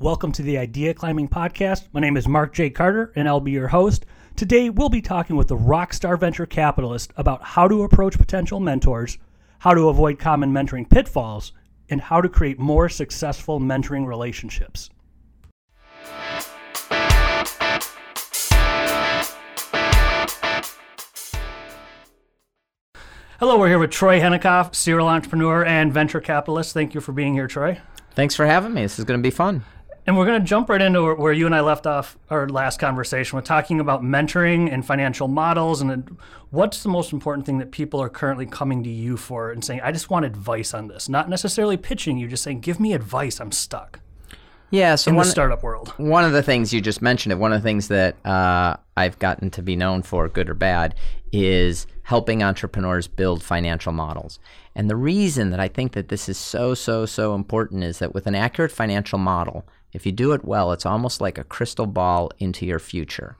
Welcome to the Idea Climbing Podcast. My name is Mark J. Carter, and I'll be your host. Today, we'll be talking with the rockstar venture capitalist about how to approach potential mentors, how to avoid common mentoring pitfalls, and how to create more successful mentoring relationships. Hello, we're here with Troy Henikoff, serial entrepreneur and venture capitalist. Thank you for being here, Troy. Thanks for having me. This is going to be fun. And we're going to jump right into where you and I left off our last conversation. We're talking about mentoring and financial models, and what's the most important thing that people are currently coming to you for and saying, "I just want advice on this," not necessarily pitching you, just saying, "Give me advice. I'm stuck." Yeah, so in one, the startup world. One of the things you just mentioned. One of the things that uh, I've gotten to be known for, good or bad, is helping entrepreneurs build financial models. And the reason that I think that this is so, so, so important is that with an accurate financial model, if you do it well, it's almost like a crystal ball into your future.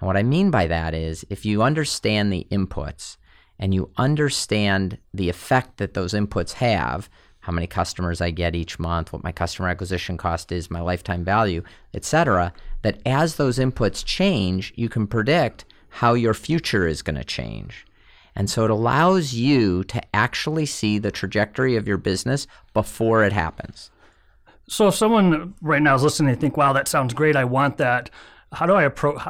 And what I mean by that is if you understand the inputs and you understand the effect that those inputs have, how many customers I get each month, what my customer acquisition cost is, my lifetime value, etc., that as those inputs change, you can predict how your future is going to change. And so it allows you to actually see the trajectory of your business before it happens. So if someone right now is listening and think, wow, that sounds great, I want that. How do I approach?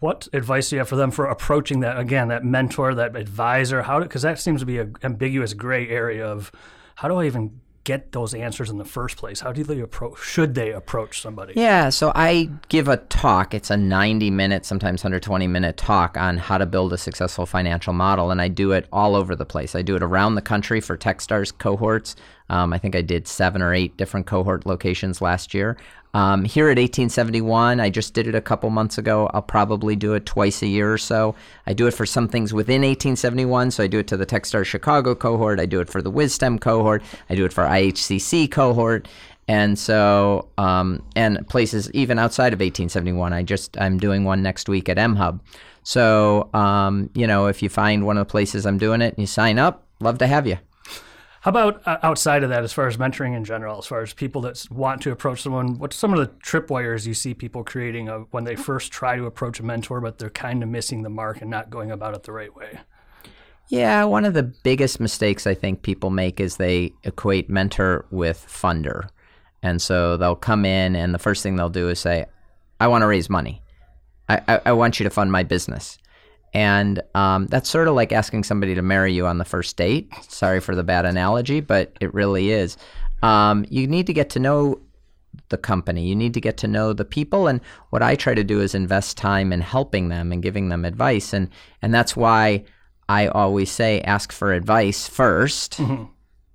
What advice do you have for them for approaching that again, that mentor, that advisor? How because that seems to be an ambiguous gray area of how do I even get those answers in the first place? How do they approach? Should they approach somebody? Yeah, so I give a talk. It's a 90 minute, sometimes 120 minute talk on how to build a successful financial model, and I do it all over the place. I do it around the country for TechStars cohorts. Um, I think I did seven or eight different cohort locations last year. Um, here at 1871, I just did it a couple months ago. I'll probably do it twice a year or so. I do it for some things within 1871, so I do it to the Techstars Chicago cohort. I do it for the Wisdom cohort. I do it for IHCC cohort, and so um, and places even outside of 1871. I just I'm doing one next week at M Hub. So um, you know, if you find one of the places I'm doing it and you sign up, love to have you. How about uh, outside of that, as far as mentoring in general, as far as people that want to approach someone, what's some of the tripwires you see people creating when they first try to approach a mentor, but they're kind of missing the mark and not going about it the right way? Yeah, one of the biggest mistakes I think people make is they equate mentor with funder. And so they'll come in, and the first thing they'll do is say, I want to raise money. I, I, I want you to fund my business. And um, that's sort of like asking somebody to marry you on the first date. Sorry for the bad analogy, but it really is. Um, you need to get to know the company. You need to get to know the people. And what I try to do is invest time in helping them and giving them advice. And, and that's why I always say ask for advice 1st do mm-hmm.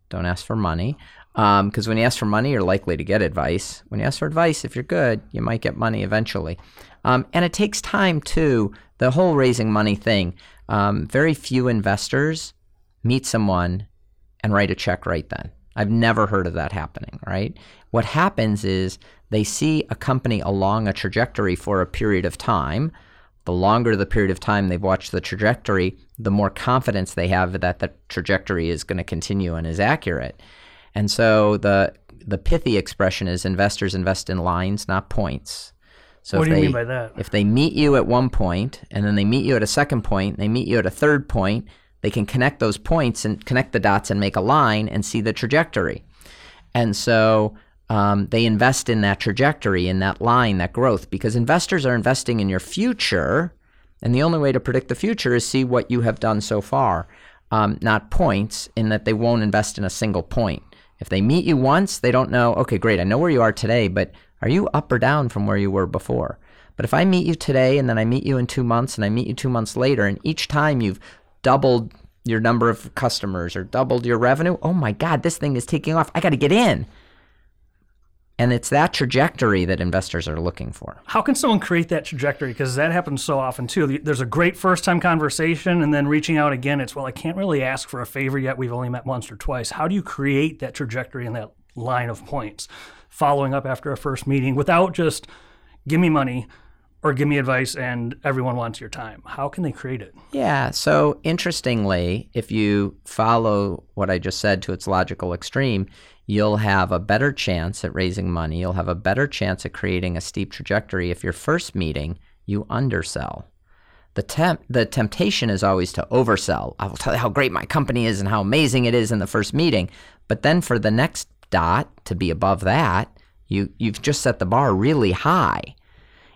Don't ask for money. Because um, when you ask for money, you're likely to get advice. When you ask for advice, if you're good, you might get money eventually. Um, and it takes time too the whole raising money thing, um, very few investors meet someone and write a check right then. I've never heard of that happening, right? What happens is they see a company along a trajectory for a period of time. The longer the period of time they've watched the trajectory, the more confidence they have that the trajectory is going to continue and is accurate. And so the the pithy expression is investors invest in lines, not points. So what do you they, mean by that? If they meet you at one point and then they meet you at a second point, they meet you at a third point, they can connect those points and connect the dots and make a line and see the trajectory. And so um, they invest in that trajectory, in that line, that growth, because investors are investing in your future. And the only way to predict the future is see what you have done so far, um, not points, in that they won't invest in a single point. If they meet you once, they don't know, okay, great, I know where you are today, but are you up or down from where you were before? But if I meet you today and then I meet you in two months and I meet you two months later, and each time you've doubled your number of customers or doubled your revenue, oh my God, this thing is taking off. I got to get in. And it's that trajectory that investors are looking for. How can someone create that trajectory? Because that happens so often too. There's a great first time conversation, and then reaching out again, it's, well, I can't really ask for a favor yet. We've only met once or twice. How do you create that trajectory and that line of points? Following up after a first meeting without just give me money or give me advice and everyone wants your time. How can they create it? Yeah. So interestingly, if you follow what I just said to its logical extreme, you'll have a better chance at raising money. You'll have a better chance at creating a steep trajectory if your first meeting you undersell. The temp the temptation is always to oversell. I will tell you how great my company is and how amazing it is in the first meeting. But then for the next dot to be above that, you you've just set the bar really high.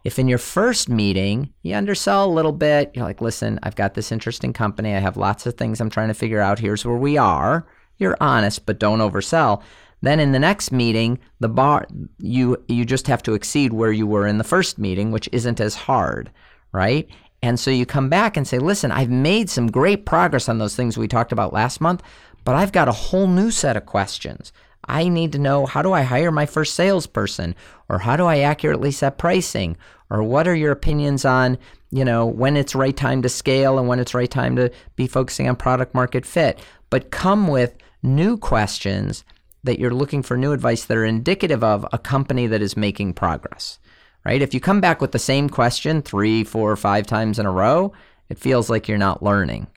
If in your first meeting you undersell a little bit, you're like, listen, I've got this interesting company. I have lots of things I'm trying to figure out. Here's where we are. You're honest, but don't oversell. Then in the next meeting, the bar you you just have to exceed where you were in the first meeting, which isn't as hard, right? And so you come back and say, listen, I've made some great progress on those things we talked about last month, but I've got a whole new set of questions. I need to know how do I hire my first salesperson? Or how do I accurately set pricing? Or what are your opinions on, you know, when it's right time to scale and when it's right time to be focusing on product market fit? But come with new questions that you're looking for new advice that are indicative of a company that is making progress, right? If you come back with the same question three, four, five times in a row, it feels like you're not learning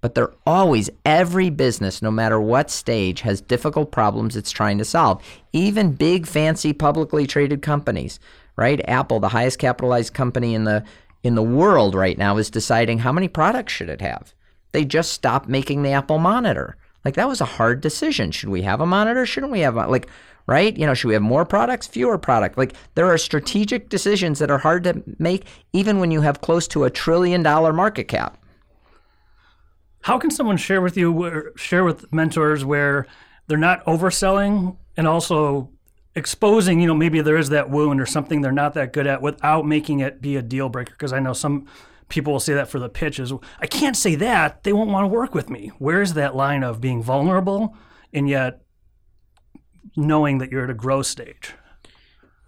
but they're always, every business, no matter what stage, has difficult problems it's trying to solve. Even big, fancy, publicly traded companies, right? Apple, the highest capitalized company in the in the world right now, is deciding how many products should it have. They just stopped making the Apple monitor. Like that was a hard decision. Should we have a monitor? Shouldn't we have a, like right? You know, should we have more products, fewer products? Like there are strategic decisions that are hard to make even when you have close to a trillion dollar market cap. How can someone share with you, share with mentors where they're not overselling and also exposing, you know, maybe there is that wound or something they're not that good at without making it be a deal breaker? Because I know some people will say that for the pitches. I can't say that. They won't want to work with me. Where is that line of being vulnerable and yet knowing that you're at a growth stage?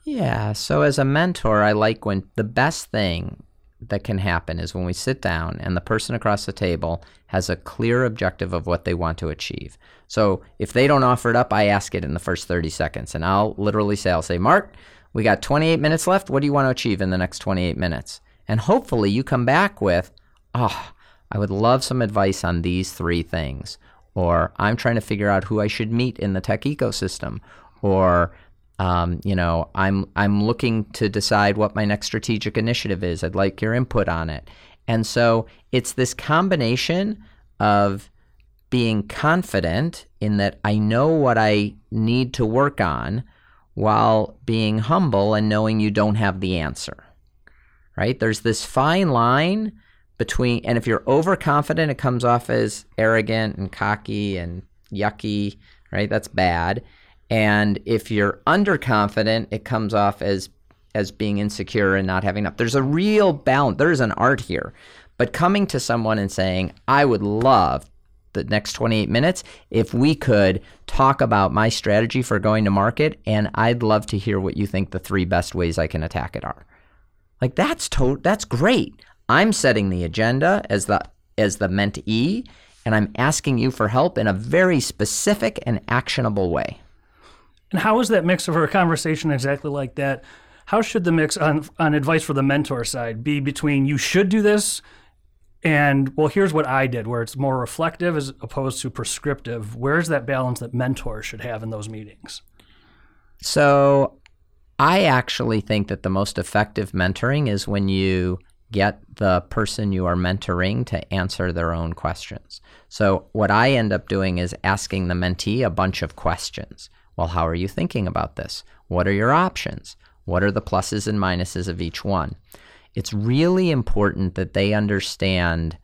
Yeah. So as a mentor, I like when the best thing that can happen is when we sit down and the person across the table has a clear objective of what they want to achieve. So if they don't offer it up, I ask it in the first 30 seconds. And I'll literally say, I'll say, Mark, we got 28 minutes left. What do you want to achieve in the next 28 minutes? And hopefully you come back with, oh, I would love some advice on these three things. Or I'm trying to figure out who I should meet in the tech ecosystem. Or um, you know, I'm I'm looking to decide what my next strategic initiative is. I'd like your input on it. And so it's this combination of being confident in that I know what I need to work on while being humble and knowing you don't have the answer. Right? There's this fine line between and if you're overconfident it comes off as arrogant and cocky and yucky, right? That's bad. And if you're underconfident, it comes off as as being insecure and not having enough. There's a real balance. There's an art here. But coming to someone and saying, I would love the next 28 minutes if we could talk about my strategy for going to market and I'd love to hear what you think the three best ways I can attack it are. Like that's to- that's great. I'm setting the agenda as the as the mentee and I'm asking you for help in a very specific and actionable way. And how is that mix for a conversation exactly like that? How should the mix on, on advice for the mentor side be between you should do this and, well, here's what I did, where it's more reflective as opposed to prescriptive? Where's that balance that mentors should have in those meetings? So I actually think that the most effective mentoring is when you get the person you are mentoring to answer their own questions. So, what I end up doing is asking the mentee a bunch of questions. Well, how are you thinking about this? What are your options? What are the pluses and minuses of each one? It's really important that they understand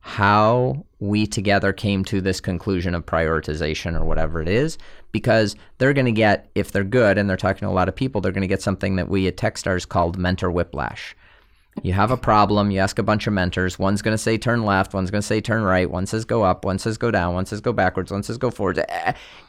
how we together came to this conclusion of prioritization or whatever it is, because they're going to get, if they're good and they're talking to a lot of people, they're going to get something that we at Techstars called mentor whiplash. You have a problem, you ask a bunch of mentors. One's going to say turn left, one's going to say turn right, one says go up, one says go down, one says go backwards, one says go forward.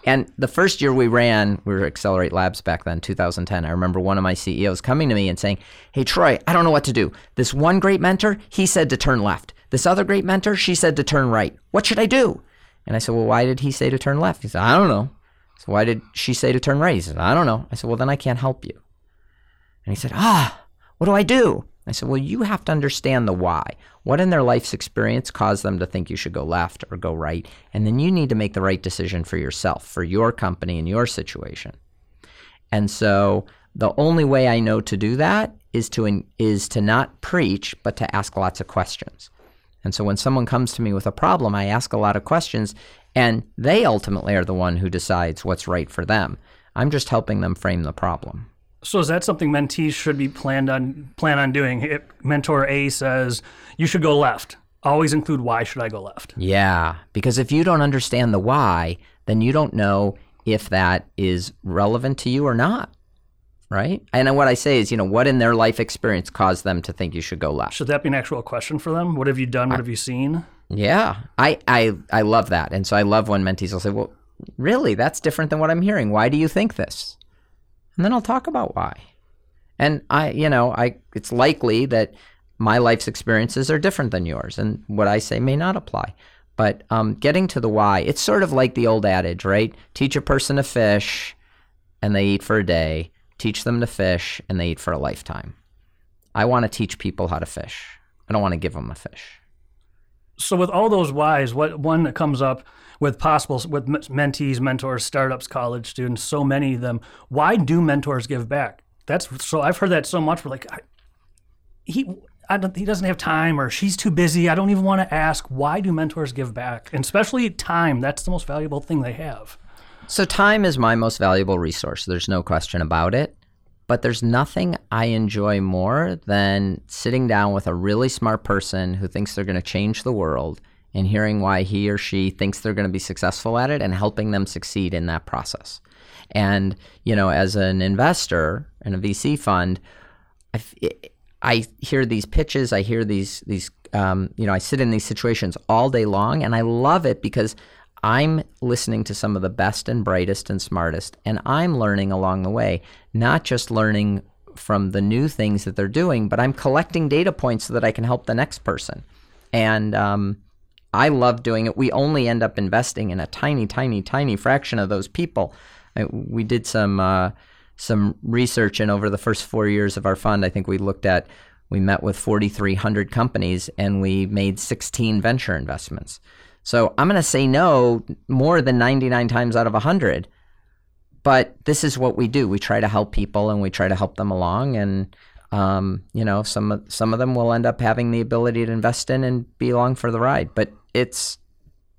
And the first year we ran, we were Excelerate Labs back then, 2010. I remember one of my CEOs coming to me and saying, Hey, Troy, I don't know what to do. This one great mentor, he said to turn left. This other great mentor, she said to turn right. What should I do? And I said, Well, why did he say to turn left? He said, I don't know. So why did she say to turn right? He said, I don't know. I said, Well, then I can't help you. And he said, Ah, what do I do? I said, well, you have to understand the why. What in their life's experience caused them to think you should go left or go right? And then you need to make the right decision for yourself, for your company and your situation. And so the only way I know to do that is to is to not preach, but to ask lots of questions. And so when someone comes to me with a problem, I ask a lot of questions, and they ultimately are the one who decides what's right for them. I'm just helping them frame the problem. So is that something mentees should be planned on plan on doing? If mentor A says you should go left. Always include why should I go left? Yeah, because if you don't understand the why, then you don't know if that is relevant to you or not. Right? And what I say is, you know, what in their life experience caused them to think you should go left? Should that be an actual question for them? What have you done? What I, have you seen? Yeah. I, I I love that. And so I love when mentees will say, Well, really, that's different than what I'm hearing. Why do you think this? And then I'll talk about why. And I, you know, I it's likely that my life's experiences are different than yours, and what I say may not apply. But um, getting to the why, it's sort of like the old adage, right? Teach a person to fish, and they eat for a day. Teach them to fish, and they eat for a lifetime. I want to teach people how to fish. I don't want to give them a fish. So, with all those whys, what one that comes up with possibles with mentees, mentors, startups, college students, so many of them. Why do mentors give back? That's so I've heard that so much. We're like, I, he he doesn't have time or she's too busy. I don't even want to ask. Why do mentors give back? And especially time. That's the most valuable thing they have. So time is my most valuable resource. There's no question about it. But there's nothing I enjoy more than sitting down with a really smart person who thinks they're going to change the world and hearing why he or she thinks they're going to be successful at it and helping them succeed in that process. And, you know, as an investor in a VC fund, I, I hear these pitches, I hear these, these, um, you know, I sit in these situations all day long and I love it because I'm listening to some of the best and brightest and smartest, and I'm learning along the way, not just learning from the new things that they're doing, but I'm collecting data points so that I can help the next person. And, um, I love doing it. We only end up investing in a tiny, tiny, tiny fraction of those people. I, we did some uh, some research, and over the first four years of our fund, I think we looked at we met with 4,300 companies, and we made 16 venture investments. So I'm going to say no more than 99 times out of 100. But this is what we do. We try to help people, and we try to help them along, and um, you know, some some of them will end up having the ability to invest in and be along for the ride. But it's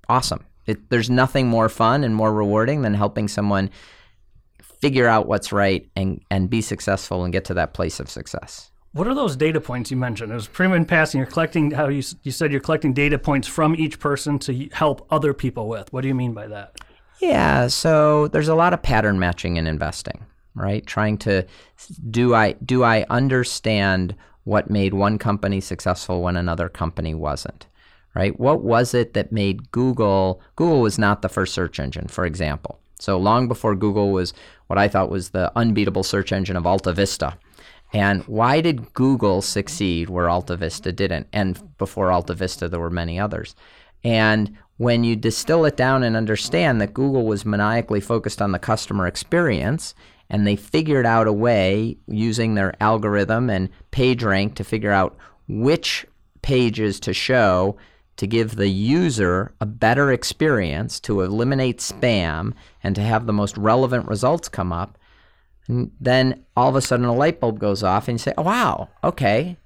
awesome. It, there's nothing more fun and more rewarding than helping someone figure out what's right and, and be successful and get to that place of success. What are those data points you mentioned? It was pretty in passing. You're collecting how you you said you're collecting data points from each person to help other people with. What do you mean by that? Yeah, so there's a lot of pattern matching in investing, right? Trying to do I do I understand what made one company successful when another company wasn't? right? What was it that made Google? Google was not the first search engine, for example. So long before Google was what I thought was the unbeatable search engine of Alta Vista. And why did Google succeed where Alta Vista didn't? And before Alta Vista, there were many others. And when you distill it down and understand that Google was maniacally focused on the customer experience, and they figured out a way using their algorithm and PageRank to figure out which pages to show to give the user a better experience, to eliminate spam, and to have the most relevant results come up, and then all of a sudden a light bulb goes off and you say, oh, wow, okay.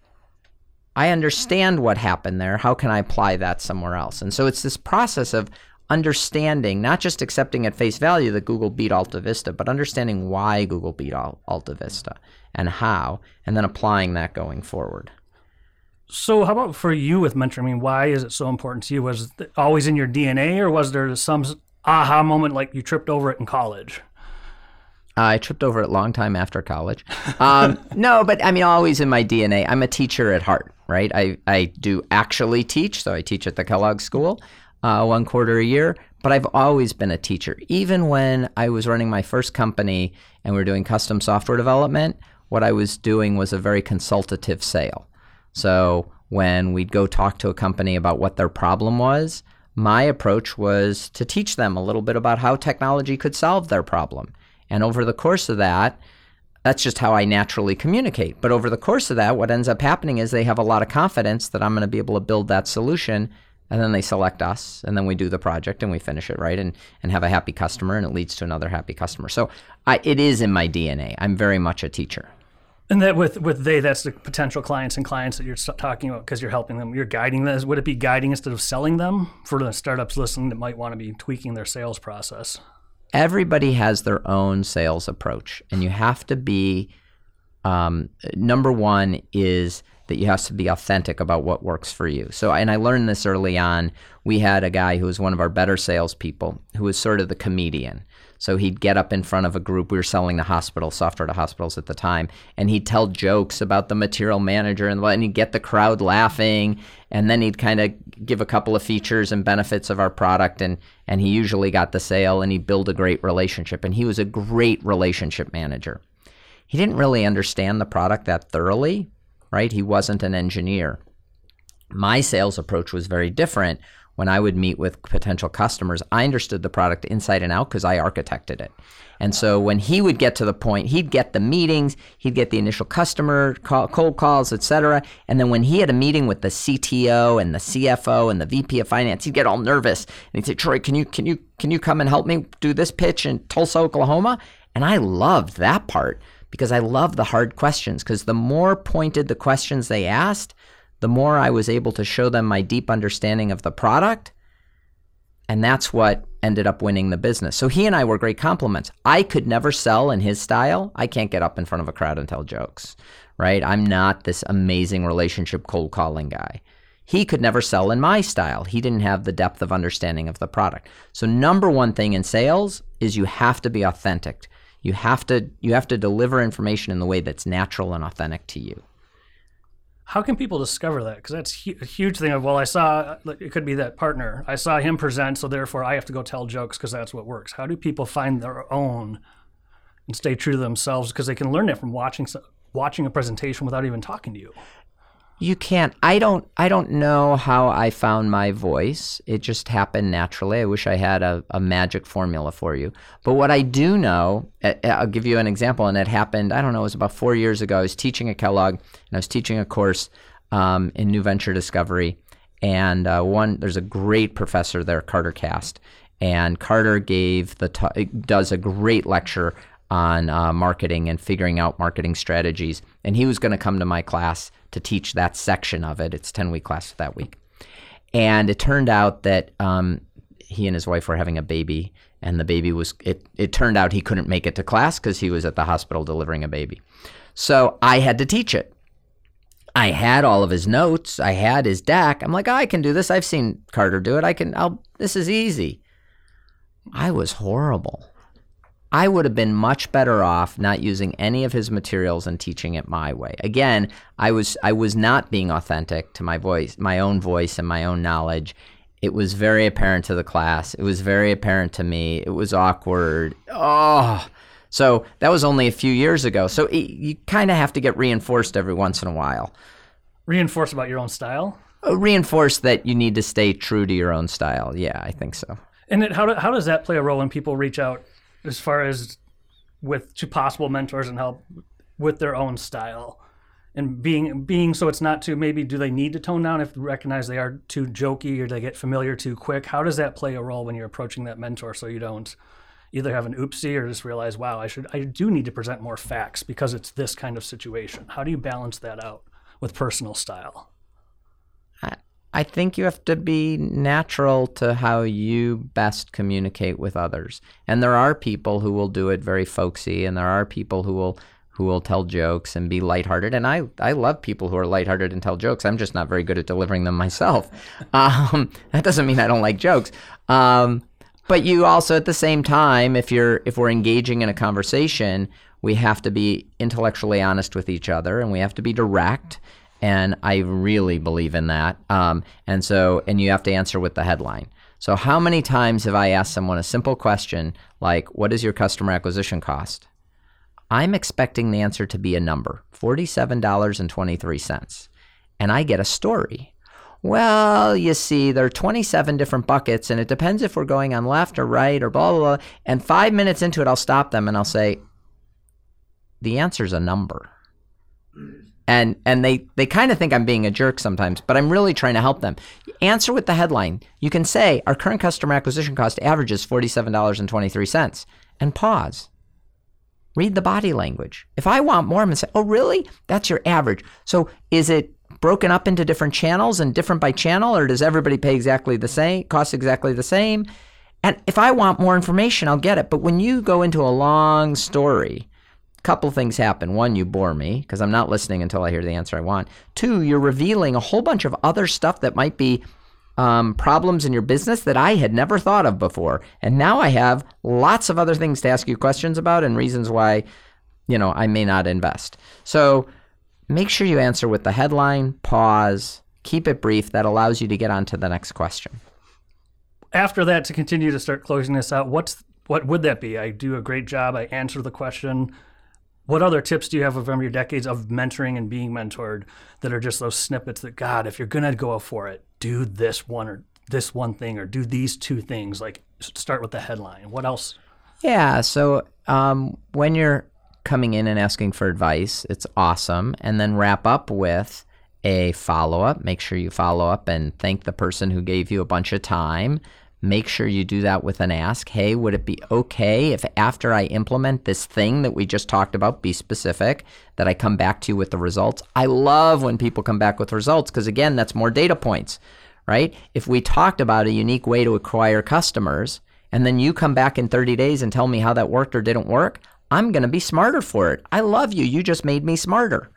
I understand what happened there. How can I apply that somewhere else? And so it's this process of understanding, not just accepting at face value that Google beat Alta Vista, but understanding why Google beat Alta Vista and how, and then applying that going forward. So, how about for you with mentoring? I mean, why is it so important to you? Was it always in your DNA, or was there some aha moment like you tripped over it in college? I tripped over it a long time after college. Um, no, but I mean, always in my DNA. I'm a teacher at heart, right? I, I do actually teach, so I teach at the Kellogg School uh, one quarter a year, but I've always been a teacher. Even when I was running my first company and we were doing custom software development, what I was doing was a very consultative sale. So when we'd go talk to a company about what their problem was, my approach was to teach them a little bit about how technology could solve their problem. And over the course of that, that's just how I naturally communicate. But over the course of that, what ends up happening is they have a lot of confidence that I'm going to be able to build that solution. And then they select us, and then we do the project and we finish it right, and, and have a happy customer, and it leads to another happy customer. So I, it is in my DNA. I'm very much a teacher. And that with with they, that's the potential clients and clients that you're talking about because you're helping them. You're guiding them. Would it be guiding instead of selling them for the startups listening that might want to be tweaking their sales process? Everybody has their own sales approach, and you have to be um, number one is that you have to be authentic about what works for you. So, and I learned this early on. We had a guy who was one of our better salespeople who was sort of the comedian. So he'd get up in front of a group. We were selling the hospital software to hospitals at the time, and he'd tell jokes about the material manager, and, and he'd get the crowd laughing. And then he'd kind of give a couple of features and benefits of our product, and and he usually got the sale, and he'd build a great relationship. And he was a great relationship manager. He didn't really understand the product that thoroughly, right? He wasn't an engineer. My sales approach was very different. When I would meet with potential customers, I understood the product inside and out because I architected it. And so when he would get to the point, he'd get the meetings, he'd get the initial customer call, cold calls, etc. And then when he had a meeting with the CTO and the CFO and the VP of finance, he'd get all nervous and he'd say, "Troy, can you can you can you come and help me do this pitch in Tulsa, Oklahoma?" And I loved that part because I love the hard questions because the more pointed the questions they asked, the more I was able to show them my deep understanding of the product. And that's what ended up winning the business. So he and I were great complements. I could never sell in his style. I can't get up in front of a crowd and tell jokes, right? I'm not this amazing relationship cold calling guy. He could never sell in my style. He didn't have the depth of understanding of the product. So number one thing in sales is you have to be authentic. You have to you have to deliver information in the way that's natural and authentic to you. How can people discover that? Because that's a huge thing. Of well, I saw it could be that partner. I saw him present, so therefore I have to go tell jokes because that's what works. How do people find their own and stay true to themselves? Because they can learn it from watching watching a presentation without even talking to you you can't i don't i don't know how i found my voice. It just happened naturally. I wish i had a, a magic formula for you. But what i do know i'll give you an example and it happened i don't know it was about four years ago. I was teaching at kellogg and i was teaching a course um, in new venture discovery. And uh, one there's a great professor there carter cast. And carter gave the t- does a great lecture on uh, marketing and figuring out marketing strategies and he was going to come to my class to teach that section of it. It's 10 week class that week. And it turned out that um, he and his wife were having a baby, and the baby was, it, it turned out he couldn't make it to class because he was at the hospital delivering a baby. So I had to teach it. I had all of his notes. I had his deck. I'm like, oh, I can do this. I've seen Carter do it. I can, I'll, this is easy. I was horrible. I would have been much better off not using any of his materials and teaching it my way. Again, I was I was not being authentic to my voice, my own voice and my own knowledge. It was very apparent to the class. It was very apparent to me. It was awkward. Oh. So that was only a few years ago. So it, you kind of have to get reinforced every once in a while. Reinforced about your own style? Uh, reinforced that you need to stay true to your own style. Yeah, I think so. And it, how, do, how does that play a role when people reach out as far as with to possible mentors and help with their own style. And being being so it's not too maybe do they need to tone down if recognize they are too jokey or they get familiar too quick? How does that play a role when you're approaching that mentor so you don't either have an oopsie or just realize wow i should i do need to present more facts because it's this kind of situation? How do you balance that out with personal style I think you have to be natural to how you best communicate with others. And there are people who will do it very folksy, and there are people who will who will tell jokes and be lighthearted. And I, I love people who are lighthearted and tell jokes. I'm just not very good at delivering them myself. Um, that doesn't mean I don't like jokes. Um, but you also, at the same time, if you're if we're engaging in a conversation, we have to be intellectually honest with each other, and we have to be direct and I really believe in that. Um, and so, and you have to answer with the headline. So, how many times have I asked someone a simple question like, "What is your customer acquisition cost?" I'm expecting the answer to be a number, forty-seven dollars and I get a story. Well, you see, there are 27 different buckets, and it depends if we're going on left or right or blah, blah, blah. And five minutes into it, I'll stop them and I'll say, the answer is a number. And and they they kind of think I'm being a jerk sometimes, but I'm really trying to help them. Answer with the headline. You can say our current customer acquisition cost averages $47.23 and pause. Read the body language. If I want more, I'm to say, "Oh, really? That's your average." So, is it broken up into different channels and different by channel or does everybody pay exactly the same, cost exactly the same? And if I want more information, I'll get it. But when you go into a long story, couple things happen. One, you bore me because I'm not listening until I hear the answer I want. Two, you're revealing a whole bunch of other stuff that might be um, problems in your business that I had never thought of before. And now I have lots of other things to ask you questions about and reasons why, you know, I may not invest. So make sure you answer with the headline, pause, keep it brief. That allows you to get on to the next question after that to continue to start closing this out what's what would that be i do a great job i answer the question what other tips do you have from your decades of mentoring and being mentored that are just those snippets that god if you're to go for it do this one or this one thing or do these two things like start with the headline what else yeah so um, when you're coming in and asking for advice it's awesome and then wrap up with a follow up. Make sure you follow up and thank the person who gave you a bunch of time. Make sure you do that with an ask. Hey, would it be okay if after I implement this thing that we just talked about, be specific, that I come back to you with the results? I love when people come back with results because, again, that's more data points, right? If we talked about a unique way to acquire customers and then you come back in 30 days and tell me how that worked or didn't work, I'm going to be smarter for it. I love you. You just made me smarter,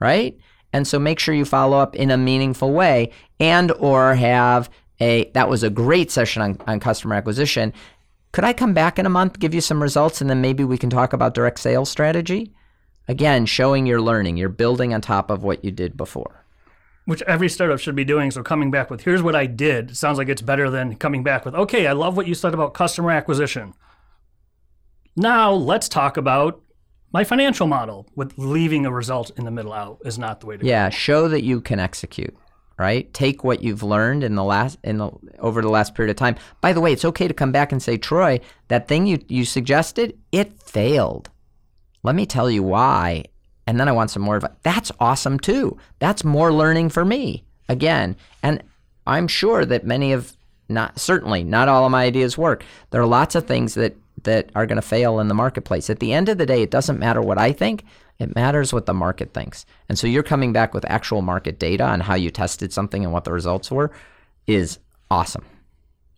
right? And so make sure you follow up in a meaningful way and or have a that was a great session on, on customer acquisition. Could I come back in a month, give you some results, and then maybe we can talk about direct sales strategy? Again, showing you're learning, you're building on top of what you did before. Which every startup should be doing. So coming back with here's what I did sounds like it's better than coming back with, okay, I love what you said about customer acquisition. Now let's talk about my financial model with leaving a result in the middle out is not the way to yeah, go. Yeah, show that you can execute. Right? Take what you've learned in the last in the over the last period of time. By the way, it's okay to come back and say, Troy, that thing you, you suggested, it failed. Let me tell you why. And then I want some more it. That's awesome too. That's more learning for me. Again. And I'm sure that many of not certainly not all of my ideas work. There are lots of things that that are going to fail in the marketplace. At the end of the day, it doesn't matter what I think, it matters what the market thinks. And so you're coming back with actual market data on how you tested something and what the results were is awesome.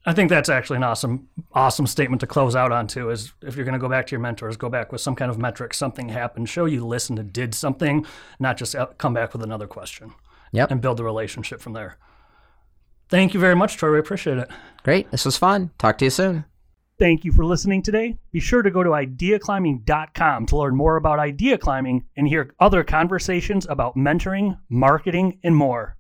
I think that's actually an awesome, awesome statement to close out on too. Is if you're going to go back to your mentors, go back with some kind of metric. Something happened, show you listened and did something, not just uh, come back with another question. Yep. And build the relationship from there. Thank you very much, Troy. We appreciate it. Great. This was fun. Talk to you soon. Thank you for listening today. Be sure to go to ideaclimbing.com to learn more about idea climbing and hear other conversations about mentoring, marketing, and more.